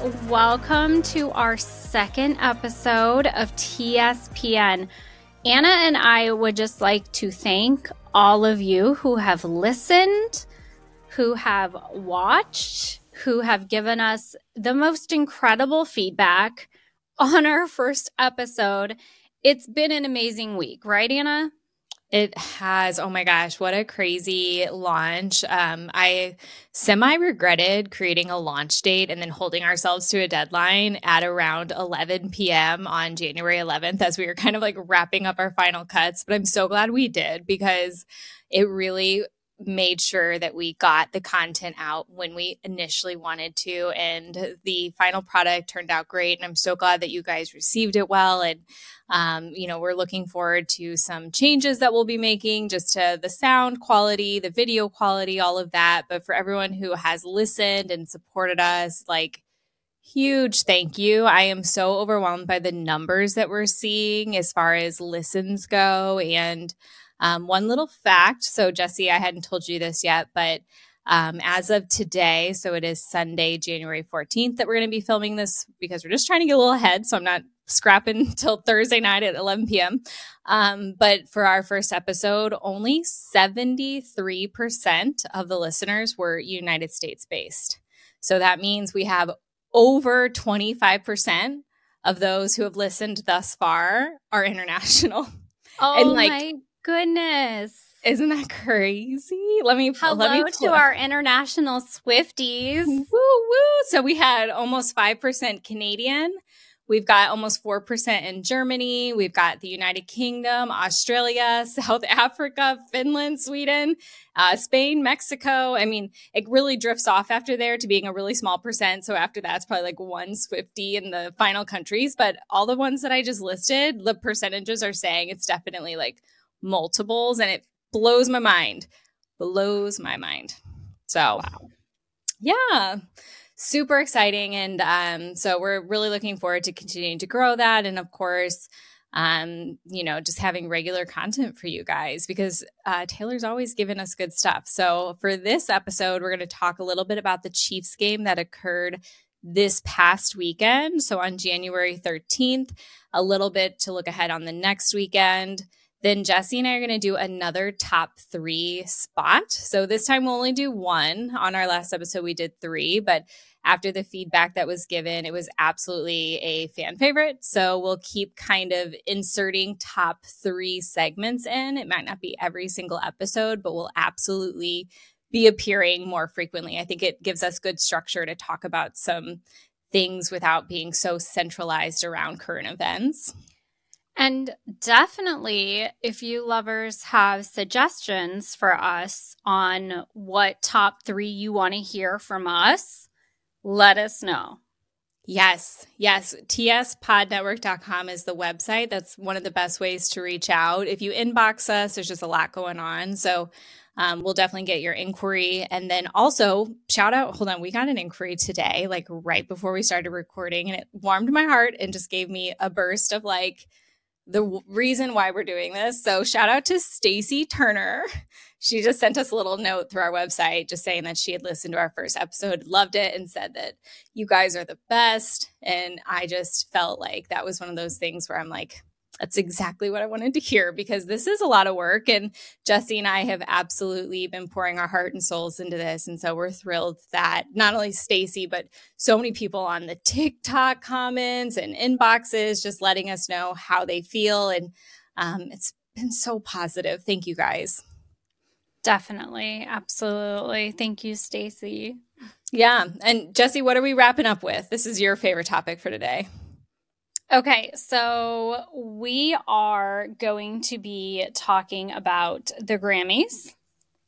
welcome to our second episode of TSPN. Anna and I would just like to thank all of you who have listened, who have watched, who have given us the most incredible feedback on our first episode. It's been an amazing week, right, Anna? It has. Oh my gosh, what a crazy launch. Um, I semi regretted creating a launch date and then holding ourselves to a deadline at around 11 p.m. on January 11th as we were kind of like wrapping up our final cuts. But I'm so glad we did because it really made sure that we got the content out when we initially wanted to and the final product turned out great and i'm so glad that you guys received it well and um, you know we're looking forward to some changes that we'll be making just to the sound quality the video quality all of that. But for everyone who has listened and supported us like huge thank you. I am so overwhelmed by the numbers that we're seeing as far as listens go and um, one little fact so, Jesse, I hadn't told you this yet, but um, as of today, so it is Sunday, January 14th, that we're going to be filming this because we're just trying to get a little ahead. So I'm not scrapping until Thursday night at 11 p.m. Um, but for our first episode, only 73% of the listeners were United States based. So that means we have over 25% of those who have listened thus far are international. Oh and like, my goodness. Isn't that crazy? Let me Hello let me to our international Swifties. Woo woo. So we had almost 5% Canadian. We've got almost 4% in Germany. We've got the United Kingdom, Australia, South Africa, Finland, Sweden, uh, Spain, Mexico. I mean, it really drifts off after there to being a really small percent. So after that, it's probably like one Swifty in the final countries. But all the ones that I just listed, the percentages are saying it's definitely like multiples and it blows my mind. Blows my mind. So, wow. yeah, super exciting. And um, so we're really looking forward to continuing to grow that. And of course, um, you know, just having regular content for you guys because uh, Taylor's always given us good stuff. So for this episode, we're going to talk a little bit about the Chiefs game that occurred this past weekend. So on January 13th, a little bit to look ahead on the next weekend. Then Jesse and I are going to do another top three spot. So this time we'll only do one. On our last episode, we did three, but after the feedback that was given, it was absolutely a fan favorite. So we'll keep kind of inserting top three segments in. It might not be every single episode, but we'll absolutely be appearing more frequently. I think it gives us good structure to talk about some things without being so centralized around current events. And definitely, if you lovers have suggestions for us on what top three you want to hear from us, let us know. Yes, yes. TSPodnetwork.com is the website. That's one of the best ways to reach out. If you inbox us, there's just a lot going on. So um, we'll definitely get your inquiry. And then also, shout out, hold on, we got an inquiry today, like right before we started recording, and it warmed my heart and just gave me a burst of like, the w- reason why we're doing this. So shout out to Stacy Turner. She just sent us a little note through our website just saying that she had listened to our first episode, loved it and said that you guys are the best and I just felt like that was one of those things where I'm like that's exactly what I wanted to hear because this is a lot of work. And Jesse and I have absolutely been pouring our heart and souls into this. And so we're thrilled that not only Stacy, but so many people on the TikTok comments and inboxes just letting us know how they feel. And um, it's been so positive. Thank you guys. Definitely. Absolutely. Thank you, Stacy. Yeah. And Jesse, what are we wrapping up with? This is your favorite topic for today. Okay, so we are going to be talking about the Grammys,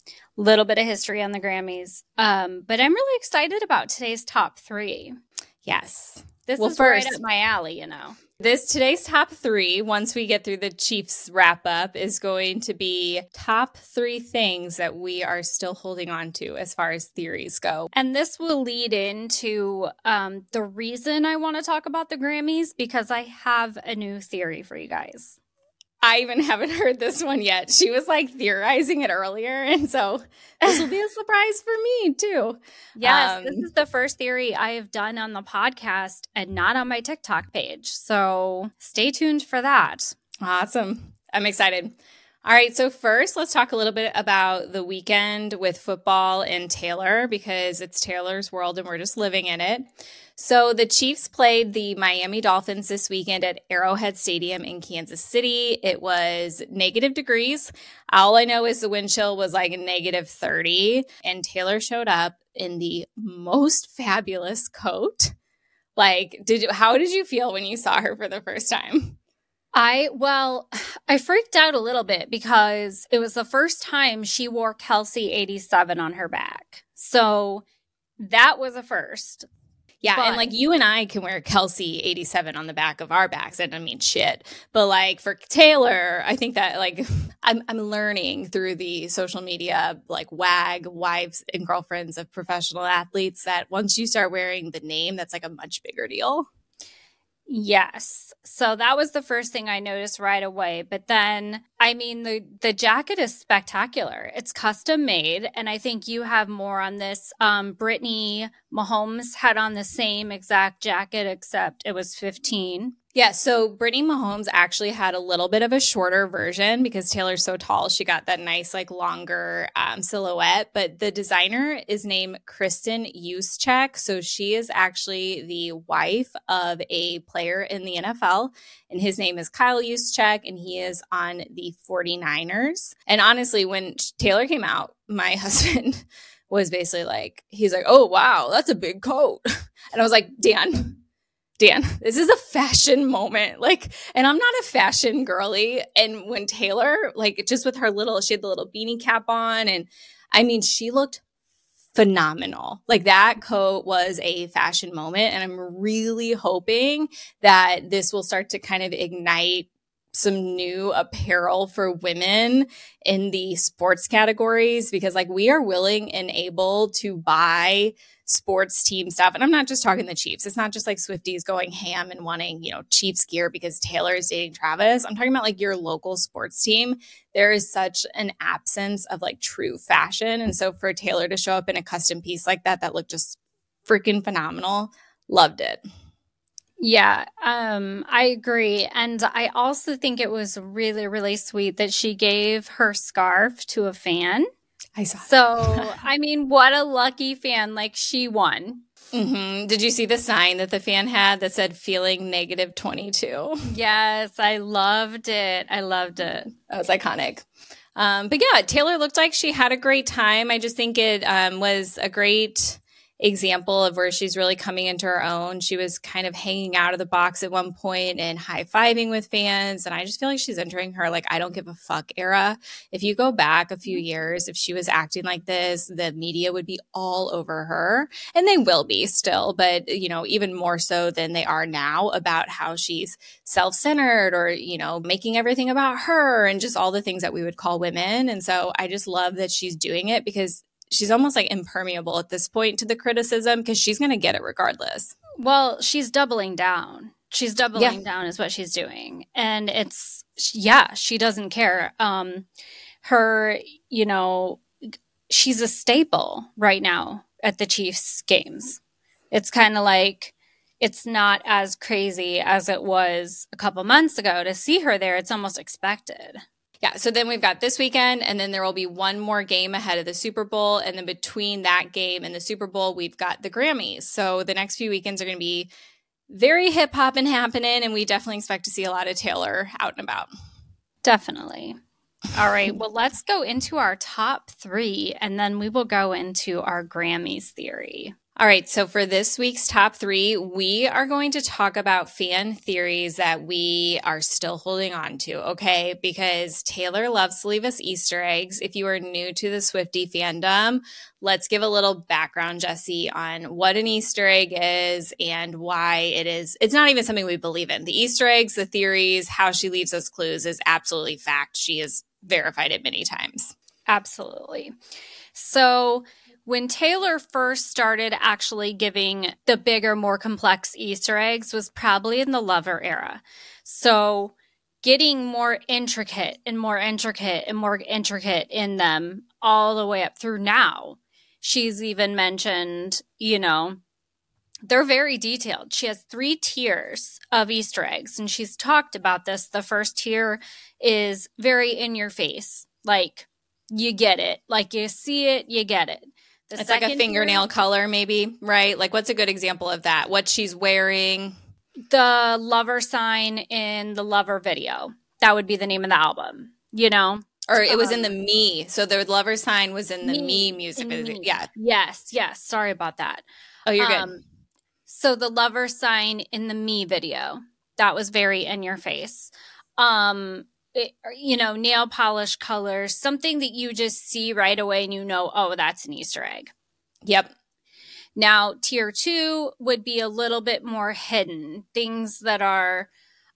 a little bit of history on the Grammys, um, but I'm really excited about today's top three. Yes, this well, is first, right up my alley, you know. This today's top three, once we get through the Chiefs wrap up, is going to be top three things that we are still holding on to as far as theories go. And this will lead into um, the reason I want to talk about the Grammys because I have a new theory for you guys. I even haven't heard this one yet. She was like theorizing it earlier. And so this will be a surprise for me too. Yes, um, this is the first theory I have done on the podcast and not on my TikTok page. So stay tuned for that. Awesome. I'm excited. All right, so first, let's talk a little bit about the weekend with football and Taylor because it's Taylor's world and we're just living in it. So the Chiefs played the Miami Dolphins this weekend at Arrowhead Stadium in Kansas City. It was negative degrees. All I know is the wind chill was like negative 30, and Taylor showed up in the most fabulous coat. Like, did you, how did you feel when you saw her for the first time? I, well, I freaked out a little bit because it was the first time she wore Kelce 87 on her back. So that was a first. Yeah, but, and like you and I can wear Kelce 87 on the back of our backs. and I mean shit. But like for Taylor, I think that like I'm I'm learning through the social media like wag wives and girlfriends of professional athletes that once you start wearing the name, that's like a much bigger deal. Yes. So that was the first thing I noticed right away. But then, I mean, the the jacket is spectacular. It's custom made, and I think you have more on this. Um, Brittany Mahomes had on the same exact jacket, except it was fifteen. Yeah, so Brittany Mahomes actually had a little bit of a shorter version because Taylor's so tall. She got that nice, like, longer um, silhouette. But the designer is named Kristen Juszczyk. So she is actually the wife of a player in the NFL, and his name is Kyle Juszczyk, and he is on the 49ers. And honestly, when Taylor came out, my husband was basically like, he's like, oh, wow, that's a big coat. And I was like, Dan, Dan, this is a fashion moment. Like, and I'm not a fashion girly. And when Taylor, like, just with her little, she had the little beanie cap on, and I mean, she looked phenomenal. Like, that coat was a fashion moment. And I'm really hoping that this will start to kind of ignite some new apparel for women in the sports categories because like we are willing and able to buy sports team stuff. And I'm not just talking the Chiefs. It's not just like Swifties going ham and wanting, you know, Chiefs gear because Taylor is dating Travis. I'm talking about like your local sports team. There is such an absence of like true fashion. And so for Taylor to show up in a custom piece like that, that looked just freaking phenomenal, loved it. Yeah, um, I agree. And I also think it was really, really sweet that she gave her scarf to a fan. I saw. So, I mean, what a lucky fan! Like she won. Mm-hmm. Did you see the sign that the fan had that said "feeling negative 22"? Yes, I loved it. I loved it. That was iconic. Um, but yeah, Taylor looked like she had a great time. I just think it um, was a great example of where she's really coming into her own. She was kind of hanging out of the box at one point and high fiving with fans. And I just feel like she's entering her, like, I don't give a fuck era. If you go back a few years, if she was acting like this, the media would be all over her. And they will be still, but, you know, even more so than they are now about how she's self centered or, you know, making everything about her and just all the things that we would call women. And so I just love that she's doing it because she's almost like impermeable at this point to the criticism because she's going to get it regardless. Well, she's doubling down. She's doubling yeah. down is what she's doing. And it's yeah, she doesn't care. Um her, you know, she's a staple right now at the Chiefs games. It's kind of like it's not as crazy as it was a couple months ago to see her there. It's almost expected. Yeah. So then we've got this weekend, and then there will be one more game ahead of the Super Bowl. And then between that game and the Super Bowl, we've got the Grammys. So the next few weekends are going to be very hip hop and happening. And we definitely expect to see a lot of Taylor out and about. Definitely. All right. Well, let's go into our top three, and then we will go into our Grammys theory. All right, so for this week's top three, we are going to talk about fan theories that we are still holding on to, okay? Because Taylor loves to leave us Easter eggs. If you are new to the Swifty fandom, let's give a little background, Jesse, on what an Easter egg is and why it is. It's not even something we believe in. The Easter eggs, the theories, how she leaves us clues is absolutely fact. She has verified it many times. Absolutely. So, when Taylor first started actually giving the bigger, more complex Easter eggs was probably in the Lover era. So getting more intricate and more intricate and more intricate in them all the way up through now. She's even mentioned, you know, they're very detailed. She has three tiers of Easter eggs, and she's talked about this. The first tier is very in your face, like you get it, like you see it, you get it. The it's like a fingernail color, maybe, right? Like, what's a good example of that? What she's wearing? The lover sign in the lover video. That would be the name of the album, you know? Or it was in the um, me. So the lover sign was in the me, me music video. Yeah. Yes, yes. Sorry about that. Oh, you're um, good. So the lover sign in the me video, that was very in your face. Um, you know, nail polish colors, something that you just see right away and you know, oh, that's an Easter egg. Yep. Now, tier two would be a little bit more hidden, things that are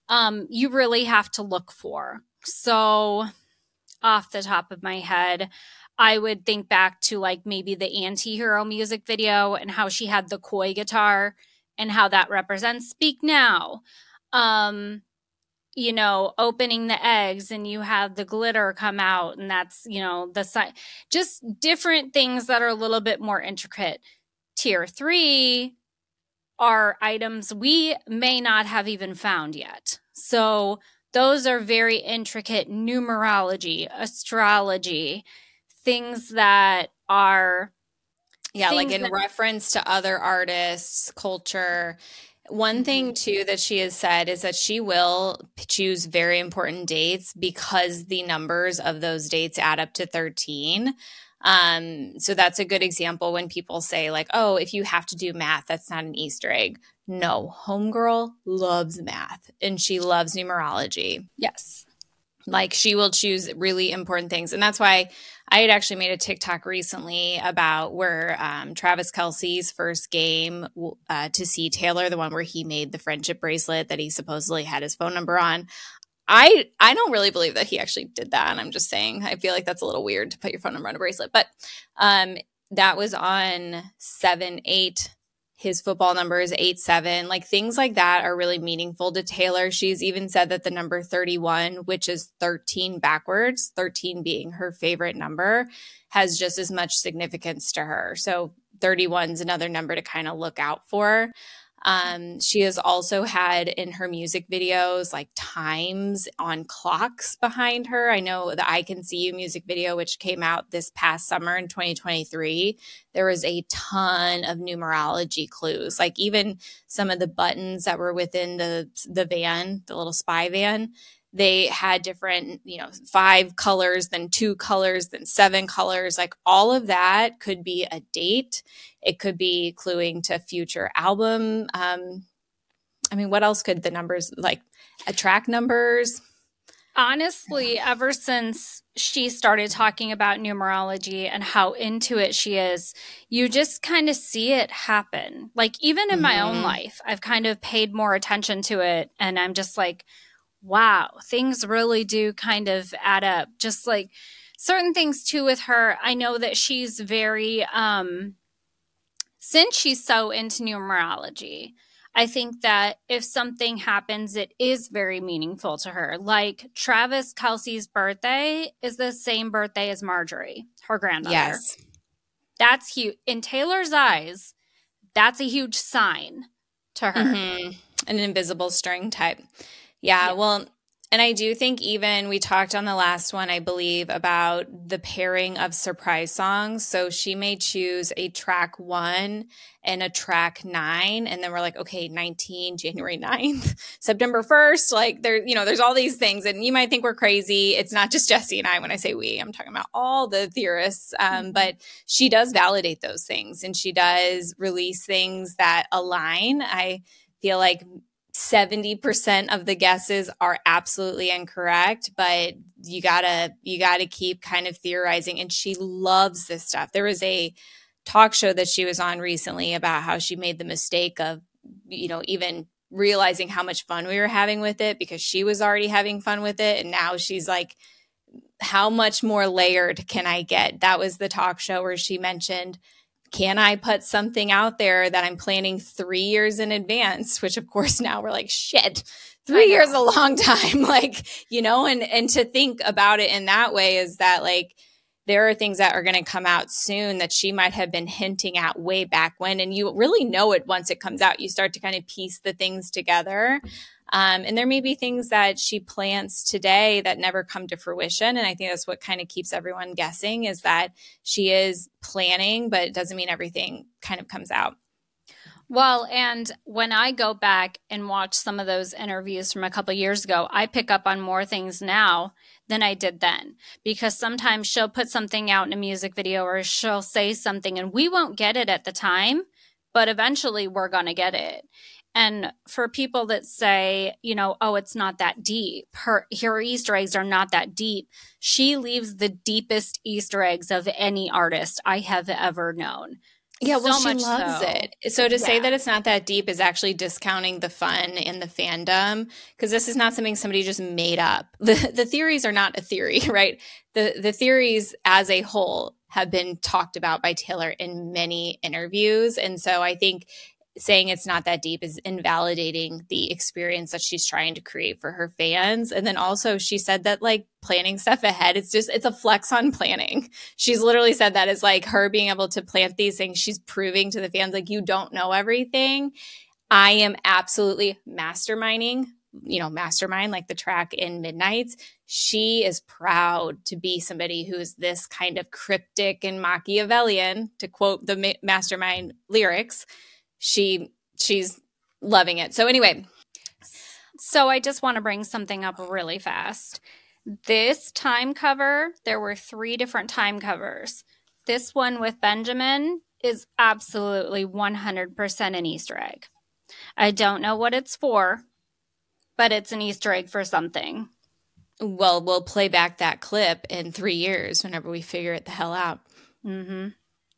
um, you really have to look for. So, off the top of my head, I would think back to like maybe the anti hero music video and how she had the koi guitar and how that represents speak now. Um, you know, opening the eggs and you have the glitter come out, and that's, you know, the side, just different things that are a little bit more intricate. Tier three are items we may not have even found yet. So, those are very intricate numerology, astrology, things that are yeah like in that- reference to other artists culture one thing mm-hmm. too that she has said is that she will choose very important dates because the numbers of those dates add up to 13 um, so that's a good example when people say like oh if you have to do math that's not an easter egg no homegirl loves math and she loves numerology yes like she will choose really important things. And that's why I had actually made a TikTok recently about where um, Travis Kelce's first game uh, to see Taylor, the one where he made the friendship bracelet that he supposedly had his phone number on. I I don't really believe that he actually did that. And I'm just saying I feel like that's a little weird to put your phone number on a bracelet. But um, that was on seven eight his football number is 8 7. Like things like that are really meaningful to Taylor. She's even said that the number 31, which is 13 backwards, 13 being her favorite number, has just as much significance to her. So 31 is another number to kind of look out for. Um, she has also had in her music videos like times on clocks behind her. I know the I Can See You music video, which came out this past summer in 2023, there was a ton of numerology clues. Like even some of the buttons that were within the the van, the little spy van, they had different, you know, five colors, then two colors, then seven colors. Like all of that could be a date. It could be cluing to future album. Um, I mean, what else could the numbers like attract numbers? Honestly, ever since she started talking about numerology and how into it she is, you just kind of see it happen. Like, even in mm-hmm. my own mm-hmm. life, I've kind of paid more attention to it. And I'm just like, wow, things really do kind of add up. Just like certain things too with her, I know that she's very, um, since she's so into numerology, I think that if something happens, it is very meaningful to her. Like Travis Kelce's birthday is the same birthday as Marjorie, her grandmother. Yes. That's huge. In Taylor's eyes, that's a huge sign to her. Mm-hmm. An invisible string type. Yeah, yeah, well, and I do think even we talked on the last one, I believe, about the pairing of surprise songs. So she may choose a track one and a track nine. And then we're like, okay, 19, January 9th, September 1st. Like there, you know, there's all these things. And you might think we're crazy. It's not just Jesse and I when I say we, I'm talking about all the theorists. Um, mm-hmm. But she does validate those things and she does release things that align. I feel like 70% of the guesses are absolutely incorrect but you gotta you gotta keep kind of theorizing and she loves this stuff. There was a talk show that she was on recently about how she made the mistake of you know even realizing how much fun we were having with it because she was already having fun with it and now she's like how much more layered can i get? That was the talk show where she mentioned can I put something out there that I'm planning three years in advance? Which, of course, now we're like, shit, three years a long time. Like you know and and to think about it in that way is that like there are things that are going to come out soon that she might have been hinting at way back when and you really know it once it comes out. You start to kind of piece the things together um, and there may be things that she plants today that never come to fruition. And I think that's what kind of keeps everyone guessing is that she is planning, but it doesn't mean everything kind of comes out. Well, and when I go back and watch some of those interviews from a couple years ago, I pick up on more things now than I did then because sometimes she'll put something out in a music video or she'll say something and we won't get it at the time, but eventually we're going to get it. And for people that say, you know, oh, it's not that deep, her, her Easter eggs are not that deep, she leaves the deepest Easter eggs of any artist I have ever known. Yeah, well, so she loves so. it. So to yeah. say that it's not that deep is actually discounting the fun in the fandom because this is not something somebody just made up. The the theories are not a theory, right? The the theories as a whole have been talked about by Taylor in many interviews, and so I think saying it's not that deep is invalidating the experience that she's trying to create for her fans. And then also she said that like planning stuff ahead, it's just, it's a flex on planning. She's literally said that is like her being able to plant these things. She's proving to the fans, like, you don't know everything. I am absolutely masterminding, you know, mastermind like the track in Midnights. She is proud to be somebody who is this kind of cryptic and Machiavellian, to quote the mastermind lyrics she she's loving it. So anyway, so I just want to bring something up really fast. This time cover, there were three different time covers. This one with Benjamin is absolutely 100% an Easter egg. I don't know what it's for, but it's an Easter egg for something. Well, we'll play back that clip in three years whenever we figure it the hell out. Mm-hmm.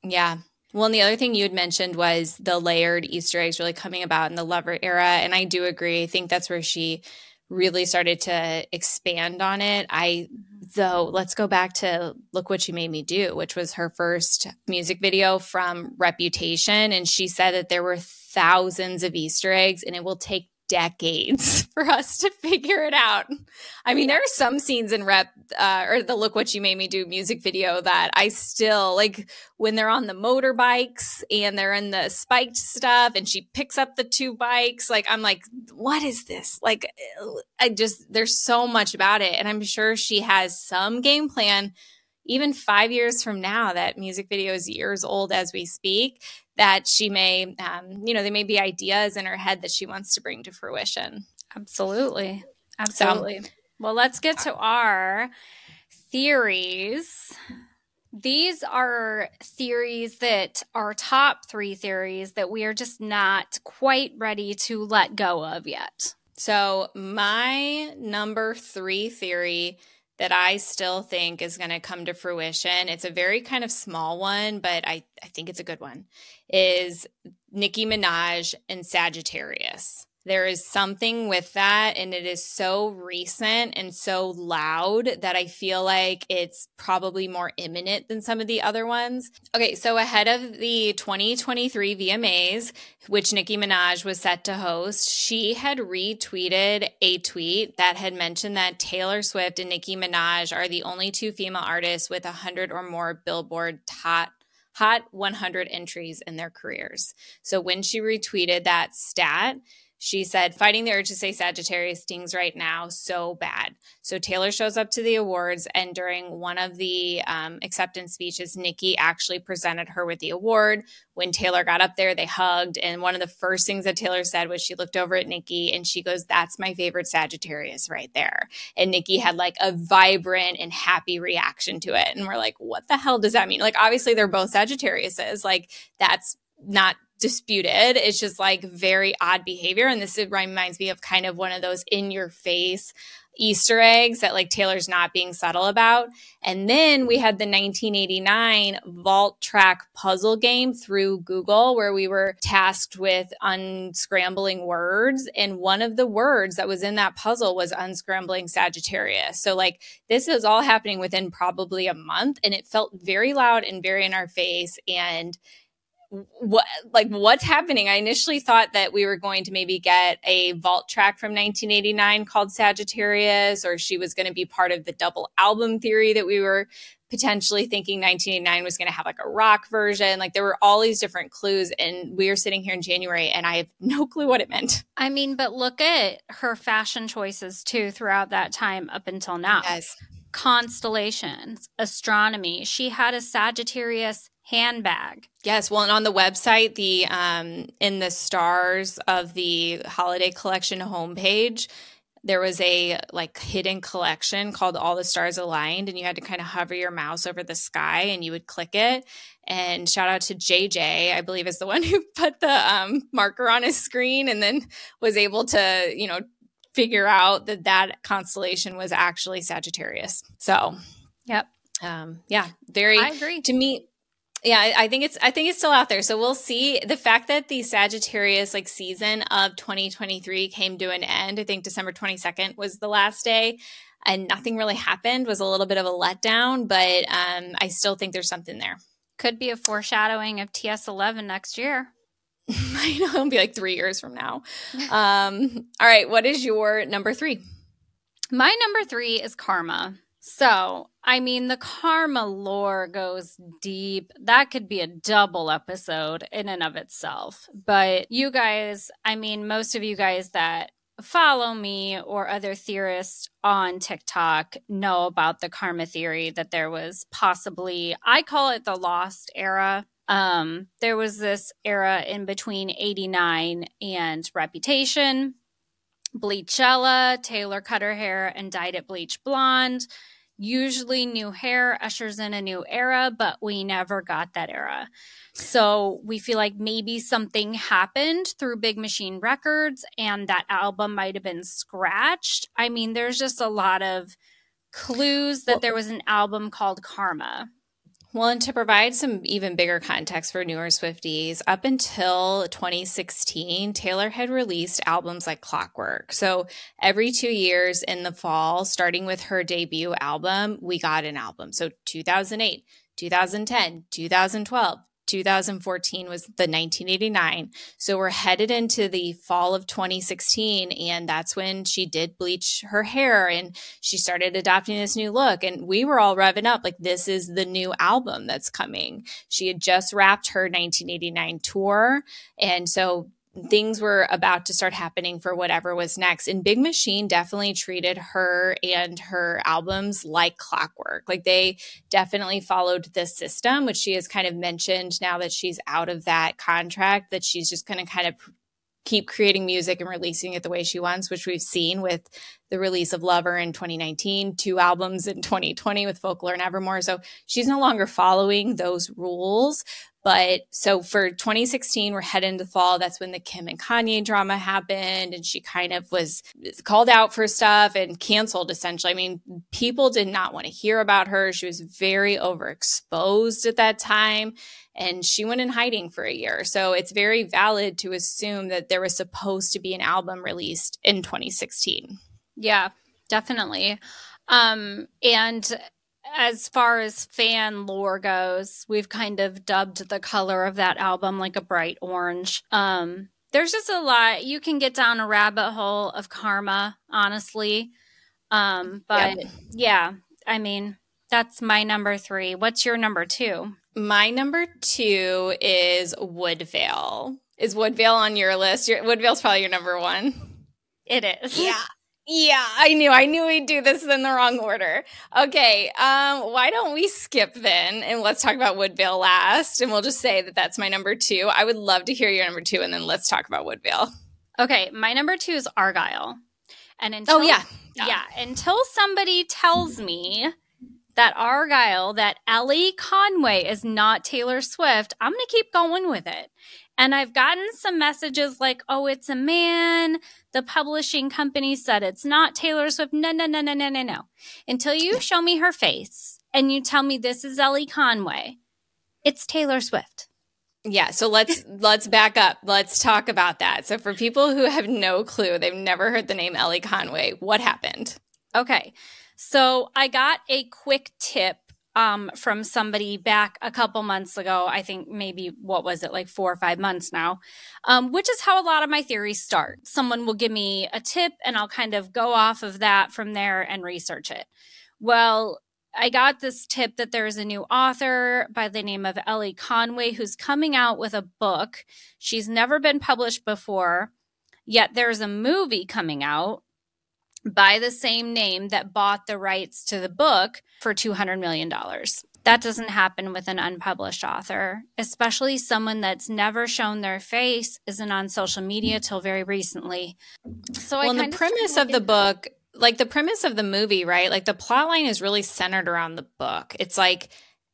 Yeah. Well, and the other thing you had mentioned was the layered Easter eggs really coming about in the Lover era. And I do agree. I think that's where she really started to expand on it. I, mm-hmm. though, let's go back to Look What You Made Me Do, which was her first music video from Reputation. And she said that there were thousands of Easter eggs and it will take decades for us to figure it out. I mean, there are some scenes in Rep uh, or the Look What You Made Me Do music video that I still like when they're on the motorbikes and they're in the spiked stuff and she picks up the two bikes. Like, I'm like, what is this? Like, I just, there's so much about it. And I'm sure she has some game plan even five years from now, that music video is years old as we speak, that she may, um, you know, there may be ideas in her head that she wants to bring to fruition. Absolutely. Absolutely. So, well, let's get to our theories. These are theories that are top three theories that we are just not quite ready to let go of yet. So, my number three theory that I still think is going to come to fruition. It's a very kind of small one, but I, I think it's a good one. Is Nicki Minaj and Sagittarius. There is something with that, and it is so recent and so loud that I feel like it's probably more imminent than some of the other ones. Okay, so ahead of the 2023 VMAs, which Nicki Minaj was set to host, she had retweeted a tweet that had mentioned that Taylor Swift and Nicki Minaj are the only two female artists with 100 or more Billboard top hot 100 entries in their careers. So when she retweeted that stat, she said, fighting the urge to say Sagittarius stings right now so bad. So Taylor shows up to the awards, and during one of the um, acceptance speeches, Nicki actually presented her with the award. When Taylor got up there, they hugged. And one of the first things that Taylor said was she looked over at Nicki and she goes, That's my favorite Sagittarius right there. And Nicki had like a vibrant and happy reaction to it. And we're like, What the hell does that mean? Like, obviously, they're both Sagittariuses. Like, that's not disputed. It's just like very odd behavior. And this reminds me of kind of one of those in your face Easter eggs that like Taylor's not being subtle about. And then we had the 1989 vault track puzzle game through Google where we were tasked with unscrambling words. And one of the words that was in that puzzle was unscrambling Sagittarius. So like this is all happening within probably a month and it felt very loud and very in our face. And what like what's happening? I initially thought that we were going to maybe get a vault track from 1989 called sagittarius or she was going to be part of the double album theory that we were potentially thinking 1989 was going to have like a rock version. Like there were all these different clues and we are sitting here in january and i have no clue what it meant. I mean but look at her fashion choices too throughout that time up until now. Yes. Constellations astronomy. She had a sagittarius handbag. Yes, well, and on the website, the um, in the stars of the holiday collection homepage, there was a like hidden collection called All the Stars Aligned, and you had to kind of hover your mouse over the sky and you would click it. And shout out to JJ, I believe is the one who put the um, marker on his screen and then was able to, you know, figure out that that constellation was actually Sagittarius. So, yep. Um, yeah, very. I agree. To me, yeah, I think it's I think it's still out there. So we'll see. The fact that the Sagittarius like season of 2023 came to an end, I think December 22nd was the last day, and nothing really happened was a little bit of a letdown. But um, I still think there's something there. Could be a foreshadowing of TS11 next year. I know it'll be like three years from now. um, all right, what is your number three? My number three is Karma. So, I mean, the karma lore goes deep. That could be a double episode in and of itself. But you guys, I mean, most of you guys that follow me or other theorists on TikTok know about the karma theory that there was possibly, I call it the lost era. Um, there was this era in between 89 and Reputation. Bleachella, Taylor cut her hair and dyed it bleach blonde. Usually, new hair ushers in a new era, but we never got that era. So we feel like maybe something happened through Big Machine Records and that album might have been scratched. I mean, there's just a lot of clues that there was an album called Karma. Well, and to provide some even bigger context for newer Swifties, up until 2016, Taylor had released albums like Clockwork. So every two years in the fall, starting with her debut album, we got an album. So 2008, 2010, 2012, 2014 was the 1989. So we're headed into the fall of 2016. And that's when she did bleach her hair and she started adopting this new look. And we were all revving up like, this is the new album that's coming. She had just wrapped her 1989 tour. And so things were about to start happening for whatever was next. And Big Machine definitely treated her and her albums like clockwork. Like they definitely followed this system, which she has kind of mentioned now that she's out of that contract, that she's just going to kind of keep creating music and releasing it the way she wants, which we've seen with the release of Lover in 2019, two albums in 2020 with Folklore and Evermore. So she's no longer following those rules. But so for 2016, we're heading into fall. That's when the Kim and Kanye drama happened. And she kind of was called out for stuff and canceled essentially. I mean, people did not want to hear about her. She was very overexposed at that time. And she went in hiding for a year. So it's very valid to assume that there was supposed to be an album released in 2016. Yeah, definitely. Um, and as far as fan lore goes, we've kind of dubbed the color of that album like a bright orange. Um, there's just a lot. You can get down a rabbit hole of karma, honestly. Um, but yeah. yeah, I mean, that's my number three. What's your number two? My number two is Woodvale. Is Woodvale on your list? Your, Woodvale's probably your number one. It is. Yeah. Yeah, I knew. I knew we'd do this in the wrong order. Okay, um, why don't we skip then and let's talk about Woodvale last, and we'll just say that that's my number two. I would love to hear your number two, and then let's talk about Woodvale. Okay, my number two is Argylle, and until oh yeah, yeah, yeah until somebody tells me that Argylle, that Elly Conway is not Taylor Swift, I'm going to keep going with it. And I've gotten some messages like, oh, it's a man. The publishing company said it's not Taylor Swift. No, no, no, no, no, no, no. Until you show me her face and you tell me this is Elly Conway, it's Taylor Swift. Yeah, so let's let's back up. Let's talk about that. So for people who have no clue, they've never heard the name Elly Conway, what happened? Okay. So I got a quick tip um, from somebody back a couple months ago. I think maybe, what was it, like four or five months now, um, which is how a lot of my theories start. Someone will give me a tip and I'll kind of go off of that from there and research it. Well, I got this tip that there is a new author by the name of Elly Conway who's coming out with a book. She's never been published before, yet there's a movie coming out by the same name that bought the rights to the book for $200 million. That doesn't happen with an unpublished author, especially someone that's never shown their face, isn't on social media till very recently. So, well, the premise of the book, like the premise of the movie, right? Like the plot line is really centered around the book. It's like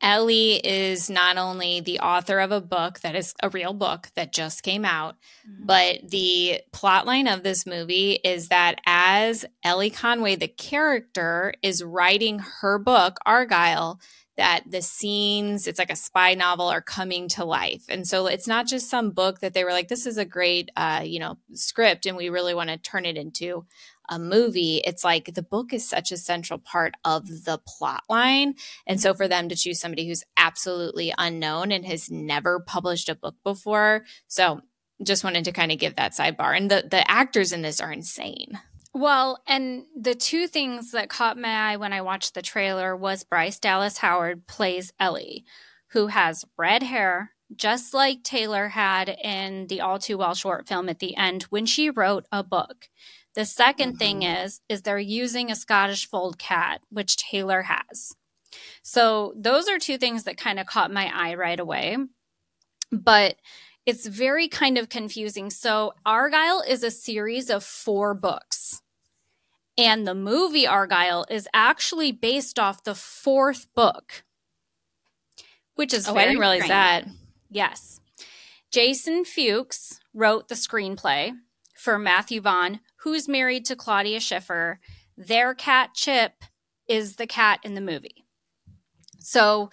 Elly is not only the author of a book that is a real book that just came out, mm-hmm. but the plotline of this movie is that as Elly Conway, the character, is writing her book, Argylle, that the scenes, it's like a spy novel, are coming to life. And so it's not just some book that they were like, this is a great, uh, you know, script, and we really want to turn it into a movie, it's like the book is such a central part of the plot line. And so for them to choose somebody who's absolutely unknown and has never published a book before. So just wanted to kind of give that sidebar. And the, the actors in this are insane. Well, and the two things that caught my eye when I watched the trailer was Bryce Dallas Howard plays Elly, who has red hair, just like Taylor had in the All Too Well short film at the end when she wrote a book. The 2nd mm-hmm. thing is is they're using a Scottish fold cat, which Taylor has. So those are two things that kind of caught my eye right away. But it's very kind of confusing. So Argylle is a series of four books. And the movie Argylle is actually based off the fourth book, which is oh, I didn't realize strange. that. Yes. Jason Fuchs wrote the screenplay for Matthew Vaughn, who's married to Claudia Schiffer. Their cat Chip is the cat in the movie. So,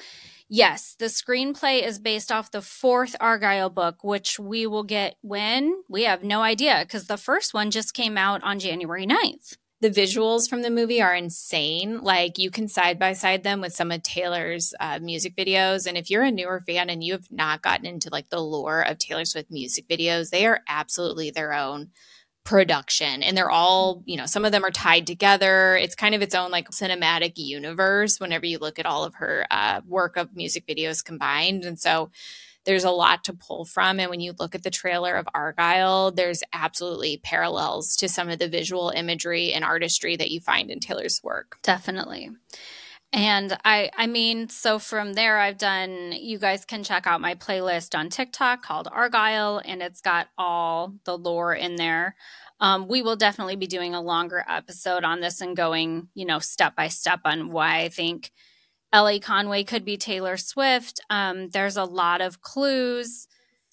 yes, the screenplay is based off the fourth Argylle book, which we will get when we have no idea because the first one just came out on January 9th. The visuals from the movie are insane. Like you can side by side them with some of Taylor's uh, music videos. And if you're a newer fan and you have not gotten into like the lore of Taylor Swift music videos, they are absolutely their own production and they're all you know some of them are tied together. It's kind of its own like cinematic universe whenever you look at all of her uh, work of music videos combined and so there's a lot to pull from and when you look at the trailer of Argylle there's absolutely parallels to some of the visual imagery and artistry that you find in taylor's work. Definitely and I I mean, so from there I've done you guys can check out my playlist on TikTok called Argylle and it's got all the lore in there. Um, we will definitely be doing a longer episode on this and going, you know, step by step on why I think Elly Conway could be Taylor Swift. Um, there's a lot of clues.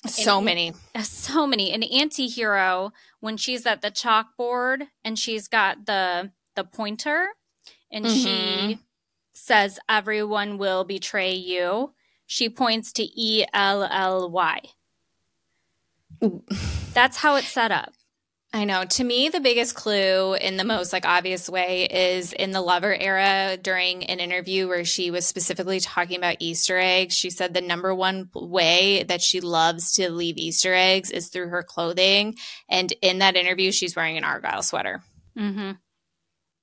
So many. So many. An anti-hero when she's at the chalkboard and she's got the the pointer and mm-hmm. she says everyone will betray you. She points to E L L Y. That's how it's set up. I know. To me, the biggest clue in the most like obvious way is in the lover era during an interview where she was specifically talking about Easter eggs. She said the number one way that she loves to leave Easter eggs is through her clothing. And in that interview, she's wearing an Argyle sweater. Mm-hmm.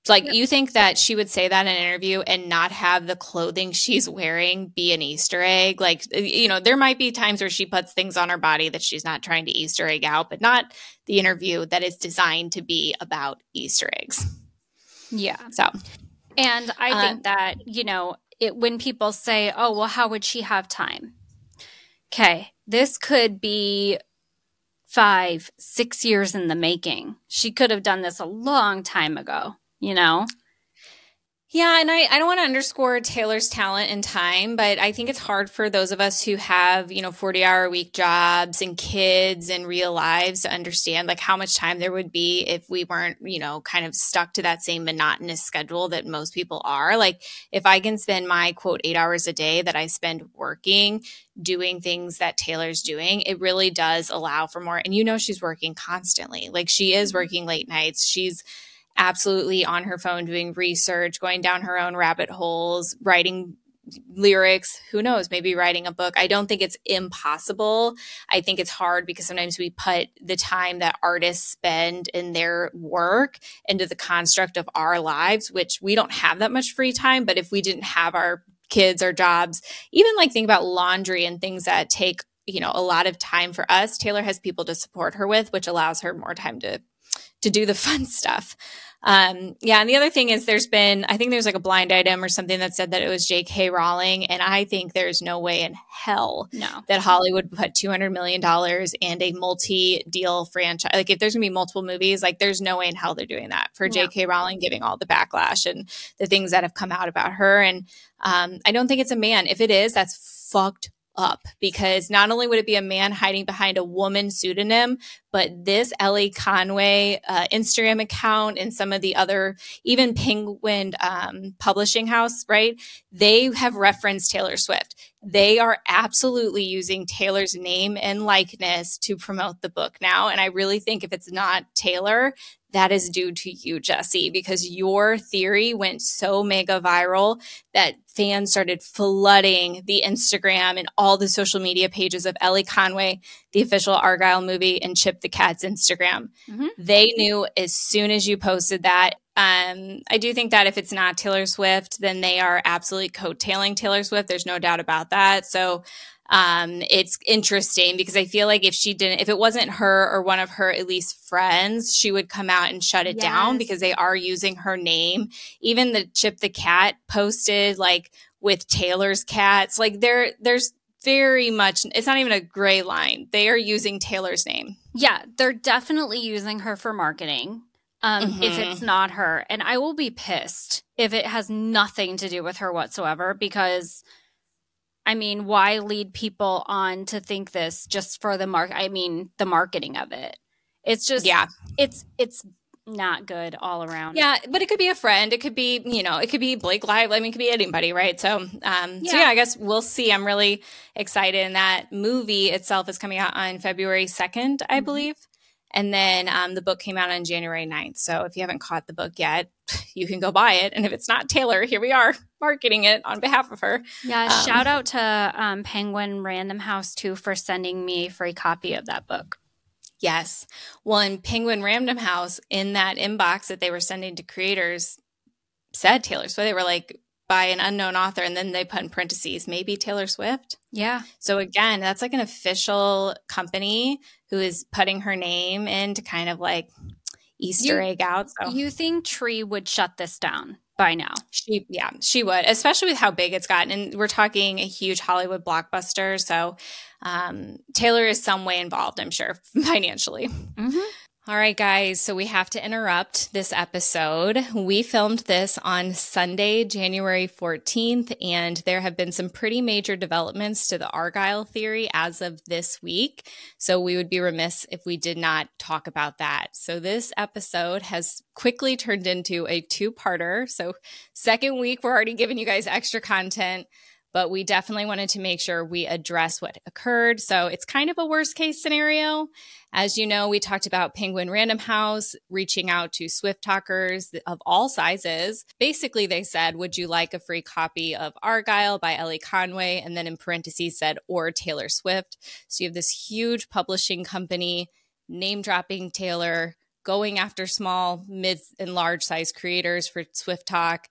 Like you think that she would say that in an interview and not have the clothing she's wearing be an Easter egg? Like you know, there might be times where she puts things on her body that she's not trying to Easter egg out, but not the interview that is designed to be about Easter eggs. Yeah. So, and I uh, think that you know, it when people say, "Oh, well, how would she have time?" Okay, this could be five, six years in the making. She could have done this a long time ago you know? Yeah, and I, I don't want to underscore Taylor's talent and time, but I think it's hard for those of us who have, you know, 40 hour a week jobs and kids and real lives to understand like how much time there would be if we weren't, you know, kind of stuck to that same monotonous schedule that most people are. Like if I can spend my quote eight hours a day that I spend working, doing things that Taylor's doing, it really does allow for more. And you know, she's working constantly. Like she is mm-hmm. working late nights. She's, absolutely on her phone doing research, going down her own rabbit holes, writing lyrics, who knows, maybe writing a book. I don't think it's impossible. I think it's hard because sometimes we put the time that artists spend in their work into the construct of our lives, which we don't have that much free time. But if we didn't have our kids or jobs, even like think about laundry and things that take, you know, a lot of time for us, Taylor has people to support her with, which allows her more time to to do the fun stuff. Um, yeah, and the other thing is there's been, I think there's like a blind item or something that said that it was J.K. Rowling, and I think there's no way in hell no. that Hollywood put $200 million and a multi-deal franchise. Like if there's gonna be multiple movies, like there's no way in hell they're doing that for J.K. Rowling giving all the backlash and the things that have come out about her. And um, I don't think it's a man. If it is, that's fucked up because not only would it be a man hiding behind a woman pseudonym, but this Elly Conway uh, Instagram account and some of the other, even Penguin um, Publishing House, right? They have referenced Taylor Swift. They are absolutely using Taylor's name and likeness to promote the book now. And I really think if it's not Taylor, that is due to you, Jesse, because your theory went so mega viral that fans started flooding the Instagram and all the social media pages of Elly Conway, the official Argylle movie, and Chip the Cat's Instagram. Mm-hmm. They knew as soon as you posted that. Um, I do think that if it's not Taylor Swift, then they are absolutely coattailing Taylor Swift. There's no doubt about that. So um, it's interesting because I feel like if she didn't, if it wasn't her or one of her at least friends, she would come out and shut it yes. down because they are using her name. Even the Chip the Cat posted like with Taylor's cats, like there, there's very much, it's not even a gray line. They are using Taylor's name. Yeah, they're definitely using her for marketing. Um, mm-hmm. if it's not her. And I will be pissed if it has nothing to do with her whatsoever because I mean, why lead people on to think this just for the mark? I mean, the marketing of it. It's just, yeah, it's, it's not good all around. Yeah, but it could be a friend. It could be, you know, it could be Blake Lively. I mean, it could be anybody, right? So, um, yeah. so yeah, I guess we'll see. I'm really excited. And that movie itself is coming out on February 2nd, I mm-hmm. believe. And then um, the book came out on January 9th. So if you haven't caught the book yet, you can go buy it. And if it's not Taylor, here we are marketing it on behalf of her. Yeah, um, shout out to um, Penguin Random House too for sending me a free copy of that book. Yes. Well, in Penguin Random House, in that inbox that they were sending to creators, said Taylor Swift. They were like, by an unknown author and then they put in parentheses maybe Taylor Swift. Yeah. So again, that's like an official company who is putting her name in to kind of like Easter you, egg out. So you think Tree would shut this down by now? She yeah, she would, especially with how big it's gotten. And we're talking a huge Hollywood blockbuster. So um, Taylor is some way involved, I'm sure, financially. Mm-hmm. All right, guys. So we have to interrupt this episode. We filmed this on Sunday, January 14th, and there have been some pretty major developments to the Argylle theory as of this week. So we would be remiss if we did not talk about that. So this episode has quickly turned into a two parter. So, second week, we're already giving you guys extra content but we definitely wanted to make sure we address what occurred. So it's kind of a worst case scenario. As you know, we talked about Penguin Random House reaching out to Swift talkers of all sizes. Basically, they said, Would you like a free copy of Argylle by Elly Conway? And then in parentheses said, Or Taylor Swift. So you have this huge publishing company name dropping Taylor, going after small, mid, and large size creators for Swift Talk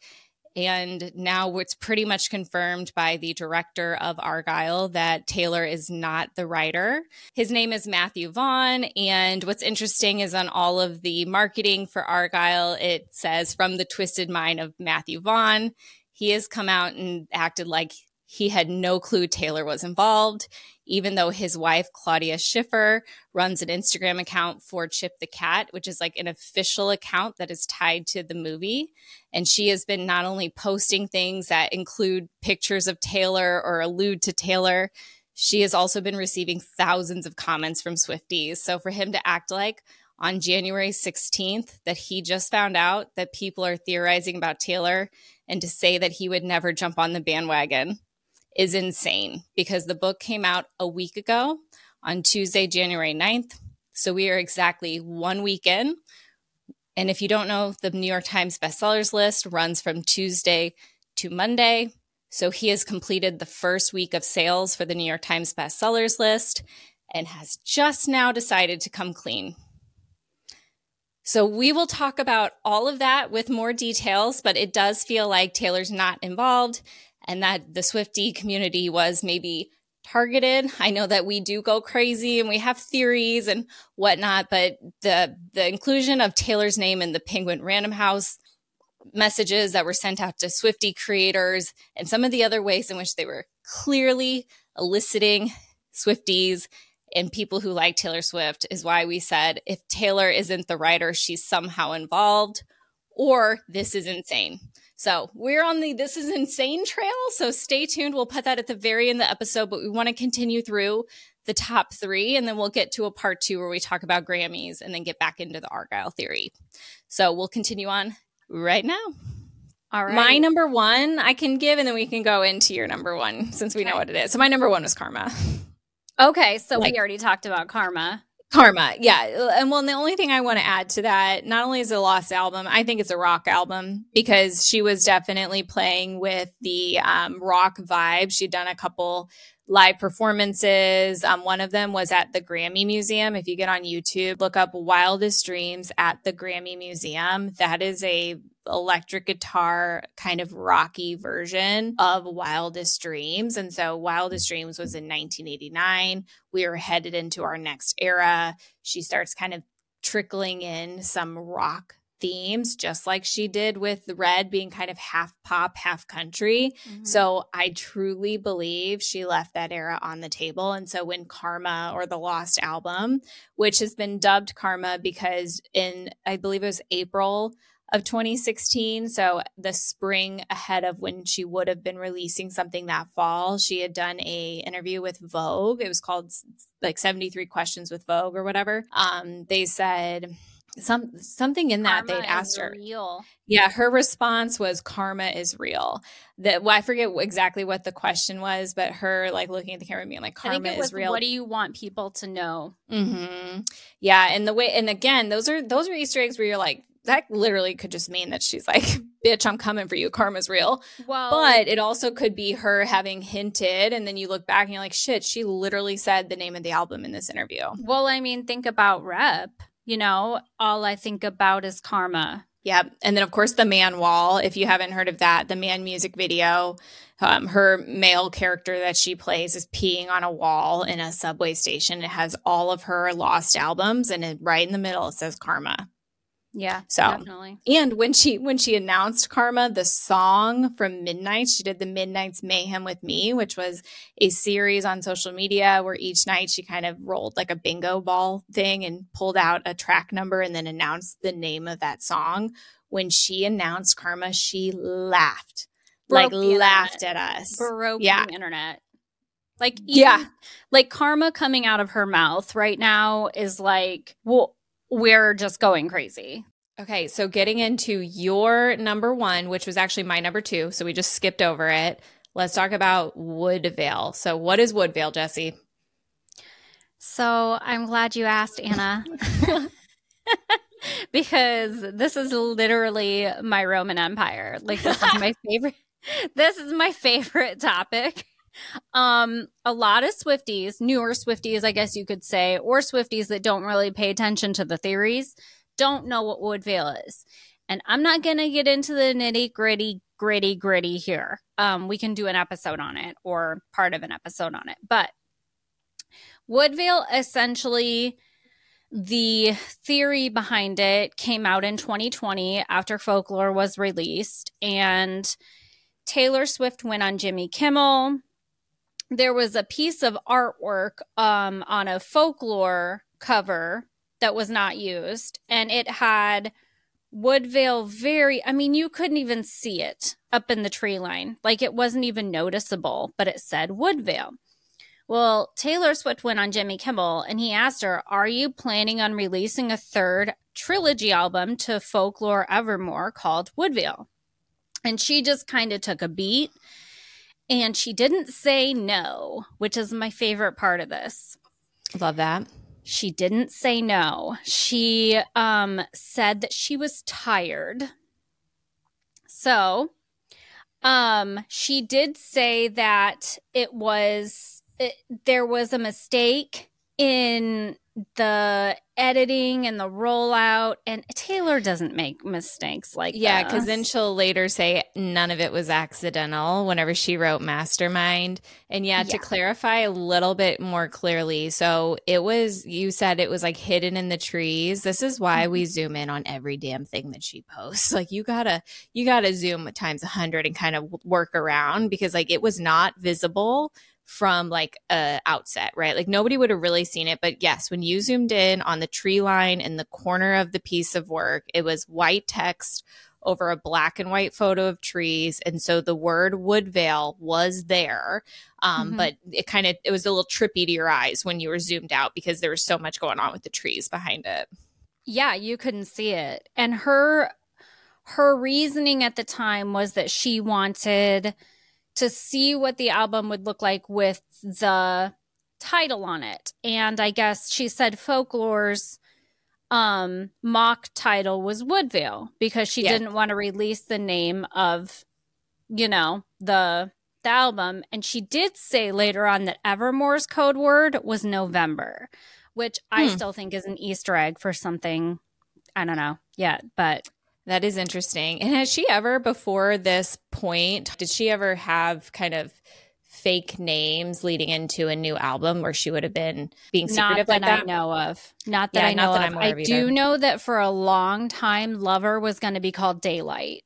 and now it's pretty much confirmed by the director of Argylle that Taylor is not the writer. His name is Matthew Vaughn. And what's interesting is on all of the marketing for Argylle, it says from the twisted mind of Matthew Vaughn. He has come out and acted like he had no clue Taylor was involved, even though his wife, Claudia Schiffer, runs an Instagram account for Chip the Cat, which is like an official account that is tied to the movie. And she has been not only posting things that include pictures of Taylor or allude to Taylor, she has also been receiving thousands of comments from Swifties. So for him to act like on January 16th that he just found out that people are theorizing about Taylor and to say that he would never jump on the bandwagon is insane because the book came out a week ago on Tuesday, January 9th. So we are exactly one week in. And if you don't know, the New York Times bestsellers list runs from Tuesday to Monday. So he has completed the first week of sales for the New York Times bestsellers list and has just now decided to come clean. So we will talk about all of that with more details, but it does feel like Taylor's not involved and that the Swifty community was maybe targeted. I know that we do go crazy and we have theories and whatnot, but the the inclusion of Taylor's name in the Penguin Random House messages that were sent out to Swifty creators and some of the other ways in which they were clearly eliciting Swifties and people who like Taylor Swift is why we said if Taylor isn't the writer, she's somehow involved or this is insane. So we're on the this is insane trail. So stay tuned. We'll put that at the very end of the episode, but we want to continue through the top three, and then we'll get to a part two where we talk about Grammys and then get back into the Argylle theory. So we'll continue on right now. All right. My number one I can give, and then we can go into your number one since we okay. know what it is. So my number one was Karma. Okay, so like, we already talked about Karma. Karma, yeah. And well, and the only thing I want to add to that, not only is it a lost album, I think it's a rock album because she was definitely playing with the um, rock vibe. She'd done a couple live performances. Um, one of them was at the Grammy Museum. If you get on YouTube, look up Wildest Dreams at the Grammy Museum. That is a electric guitar kind of rocky version of Wildest Dreams. And so Wildest Dreams was in 1989. We were headed into our next era. She starts kind of trickling in some rock themes, just like she did with the Red being kind of half pop, half country. Mm-hmm. So I truly believe she left that era on the table. And so when Karma or the Lost album, which has been dubbed Karma because in, I believe it was April of 2016 so the spring ahead of when she would have been releasing something that fall she had done a interview with vogue. It was called like 73 questions with vogue or whatever. Um they said some something in that karma they'd asked her. real. yeah her response was karma is real. That well, i forget exactly what the question was but her like looking at the camera and being like karma is real. What do you want people to know? Mm-hmm. yeah and the way and again those are those are easter eggs where you're like that literally could just mean that she's like, bitch, I'm coming for you. Karma's real. Well, but it also could be her having hinted, and then you look back and you're like, shit, she literally said the name of the album in this interview. Well, I mean, think about Rep. You know, all I think about is karma. Yep. And then, of course, the man wall. If you haven't heard of that, the man music video, um, her male character that she plays is peeing on a wall in a subway station. It has all of her lost albums, and it, right in the middle, it says karma. Yeah. So definitely. And when she when she announced Karma, the song from Midnight, she did the Midnight's Mayhem with Me, which was a series on social media where each night she kind of rolled like a bingo ball thing and pulled out a track number and then announced the name of that song. When she announced Karma, she laughed. Broke like laughed at us. Broke yeah. the internet. Like even, yeah, like karma coming out of her mouth right now is like, well, we're just going crazy. Okay, so getting into your number one, which was actually my number two, so we just skipped over it. Let's talk about Woodvale. So, what is Woodvale, Jesse? So, I'm glad you asked, Anna, because this is literally my Roman Empire. Like, this is my favorite. This is my favorite topic. Um, a lot of Swifties, newer Swifties, I guess you could say, or Swifties that don't really pay attention to the theories, don't know what Woodvale is. And I'm not going to get into the nitty gritty, gritty, gritty here. Um, we can do an episode on it or part of an episode on it. But Woodvale essentially, the theory behind it came out in 2020 after Folklore was released. And Taylor Swift went on Jimmy Kimmel there was a piece of artwork um, on a folklore cover that was not used, and it had Woodvale very, I mean, you couldn't even see it up in the tree line. Like it wasn't even noticeable, but it said Woodvale. Well, Taylor Swift went on Jimmy Kimmel and he asked her, Are you planning on releasing a third trilogy album to Folklore Evermore called Woodvale? And she just kind of took a beat and she didn't say no, which is my favorite part of this. Love that. She didn't say no. She um, said that she was tired. So, Um, she did say that it was it, there was a mistake in the editing and the rollout and Taylor doesn't make mistakes like yeah because then she'll later say none of it was accidental whenever she wrote mastermind. And yeah, Yeah. to clarify a little bit more clearly so it was you said it was like hidden in the trees. This is why we mm-hmm. zoom in on every damn thing that she posts. Like you gotta you gotta zoom times a 100 and kind of work around because like it was not visible from like a outset, right? Like nobody would have really seen it. But yes, when you zoomed in on the tree line in the corner of the piece of work, it was white text over a black and white photo of trees. And so the word Woodvale was there. Um, Mhm. but it kind of it was a little trippy to your eyes when you were zoomed out because there was so much going on with the trees behind it. yeah, you couldn't see it. And her her reasoning at the time was that she wanted to see what the album would look like with the title on it. And I guess she said folklore's um mock title was Woodvale because she Yeah. didn't want to release the name of you know the the album and she did say later on that Evermore's code word was November which I Hmm. still think is an easter egg for something I don't know yet but That is interesting. And has she ever, before this point, did she ever have kind of fake names leading into a new album where she would have been being not secretive that, like that? I know of not that Yeah, I know not that of I'm aware I of do either. know that for a long time Lover was going to be called Daylight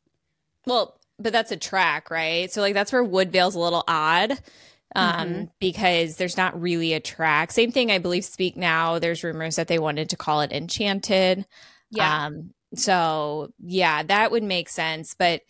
Well, but that's a track, right? So like that's where Woodvale's a little odd. Um, Mhm. because there's not really a track. Same thing, I believe. Speak now. There's rumors that they wanted to call it Enchanted. yeah Um, so yeah, that would make sense. But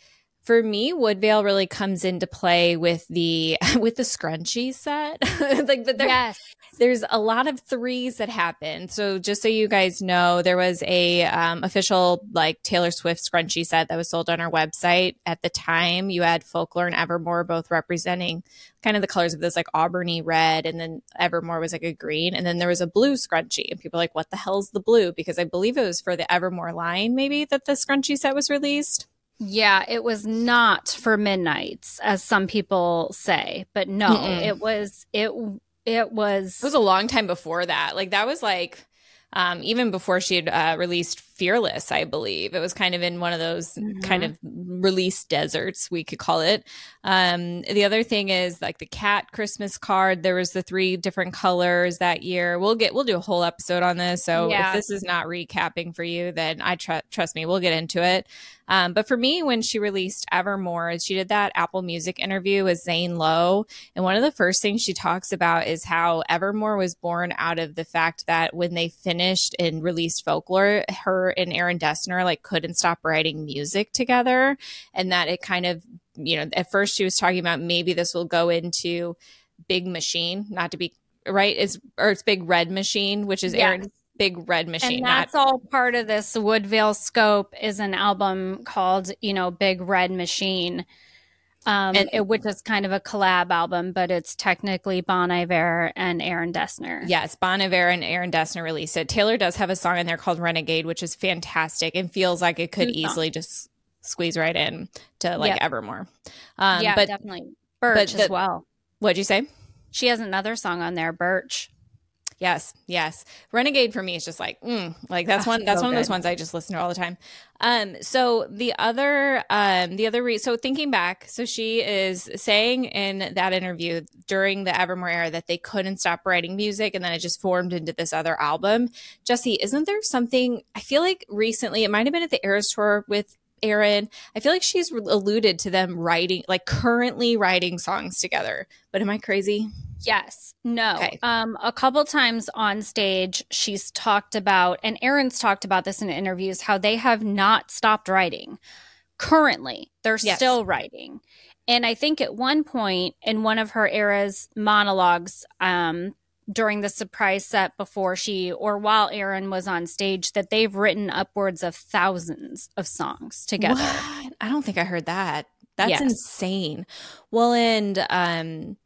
for me, Woodvale really comes into play with the with the scrunchie set. like, but there, yes there's a lot of threes that happen. So just so you guys know, there was a um, official like Taylor Swift scrunchie set that was sold on our website at the time. You had Folklore and Evermore both representing kind of the colors of this like auburny red, and then Evermore was like a green, and then there was a blue scrunchie. And people are like, "What the hell's the blue?" Because I believe it was for the Evermore line, maybe that the scrunchie set was released. Yeah, it was not for midnights, as some people say, but no, Mm-mm. it was it it was It was a long time before that. Like that was like um, even before she had uh, released Fearless, I believe it was kind of in one of those Mhm. kind of release deserts, we could call it. Um, the other thing is like the cat Christmas card. There was the three different colors that year. We'll get we'll do a whole episode on this. So Yeah. if this is not recapping for you, then I tr- trust me, we'll get into it. Um, but for me, when she released Evermore, she did that Apple Music interview with Zane Lowe. And one of the first things she talks about is how Evermore was born out of the fact that when they finished and released Folklore, her and Aaron Dessner like couldn't stop writing music together. And that it kind of, you know, at first she was talking about maybe this will go into Big Machine, not to be right, is or it's Big Red Machine, which is. Aaron's Big Red Machine. and not- that's all part of this Woodvale scope is an album called, you know, Big Red Machine. Um, And- it, which is kind of a collab album, but it's technically Bon Iver and Aaron Dessner. Yes, Bon Iver and Aaron Dessner released it. Taylor does have a song in there called Renegade, which is fantastic and feels like it could Good song. easily just squeeze right in to like Yep. Evermore. Um, yeah, but definitely. Birch but as well. what'd you say? She has another song on there, Birch. Yes, yes. Renegade for me is just like, mm, like that's Ah, one. That's so one of those ones I just listen to all the time. Um, so the other, um, the other, re- so thinking back, so she is saying in that interview during the Evermore era that they couldn't stop writing music, and then it just formed into this other album. Jesse, isn't there something? I feel like recently, it might have been at the Eras tour with Aaron. I feel like she's alluded to them writing, like currently writing songs together. But am I crazy? Yes. No. Okay. Um, a couple times on stage, she's talked about, and Aaron's talked about this in interviews, how they have not stopped writing. Currently, they're Yes. still writing. And I think at one point in one of her era's monologues, um, during the surprise set before she or while Aaron was on stage, that they've written upwards of thousands of songs together. What? I don't think I heard that. That's Yes. insane. Well, and um,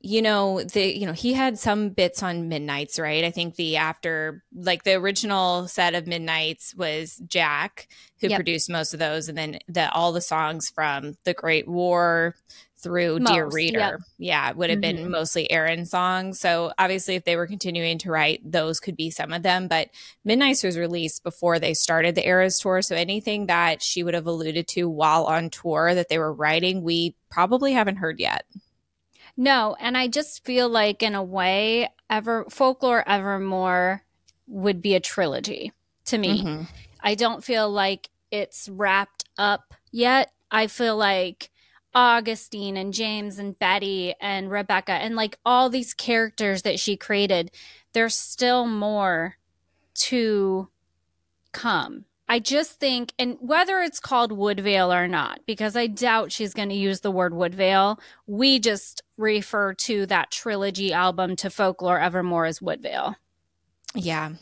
you know the you know he had some bits on midnights right i think the after like the original set of midnights was jack who yep. produced most of those and then the all the songs from the great war through most, dear reader yep. yeah it would have mm-hmm. been mostly aaron songs so obviously if they were continuing to write those could be some of them but midnights was released before they started the eras tour so anything that she would have alluded to while on tour that they were writing we probably haven't heard yet no, and I just feel like in a way, ever folklore evermore would be a trilogy to me. Mm-hmm. I don't feel like it's wrapped up yet. I feel like Augustine and James and Betty and Rebecca and like all these characters that she created, there's still more to come. I just think, and whether it's called Woodvale or not, because I doubt she's going to use the word Woodvale, we just refer to that trilogy album to Folklore Evermore as Woodvale. Yeah.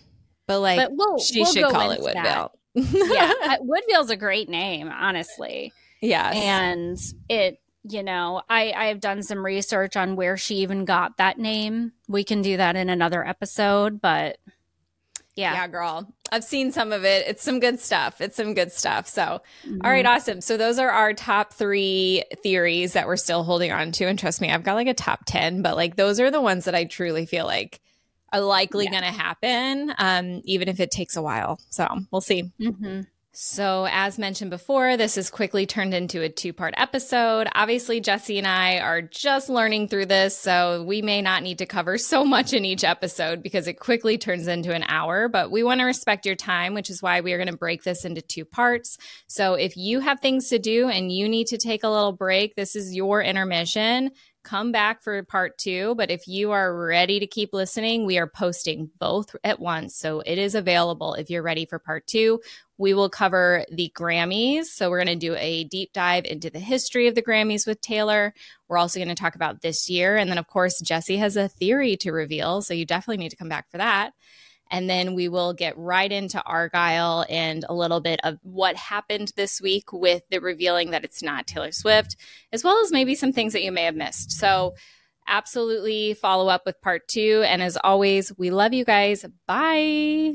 But like, but we'll, she we'll should call it Woodvale. yeah. Uh, Woodvale's a great name, honestly. Yeah. And it, you know, I, I have done some research on where she even got that name. We can do that in another episode, but yeah. Yeah, girl. I've seen some of it. It's some good stuff. It's some good stuff. So, mm-hmm. all right, awesome. So, those are our top three theories that we're still holding on to. And trust me, I've got like a top 10, but like those are the ones that I truly feel like are likely yeah. going to happen, um, even if it takes a while. So, we'll see. Mm-hmm. So, as mentioned before, this has quickly turned into a two part episode. Obviously, Jesse and I are just learning through this, so we may not need to cover so much in each episode because it quickly turns into an hour. But we want to respect your time, which is why we are going to break this into two parts. So, if you have things to do and you need to take a little break, this is your intermission come back for part two. But if you are ready to keep listening, we are posting both at once. So it is available if you're ready for part two. We will cover the Grammys. So we're going to do a deep dive into the history of the Grammys with Taylor. We're also going to talk about this year. And then, of course, Jesse has a theory to reveal. So you definitely need to come back for that. And then we will get right into Argylle and a little bit of what happened this week with the revealing that it's not Taylor Swift, as well as maybe some things that you may have missed. So, absolutely follow up with part two. And as always, we love you guys. Bye.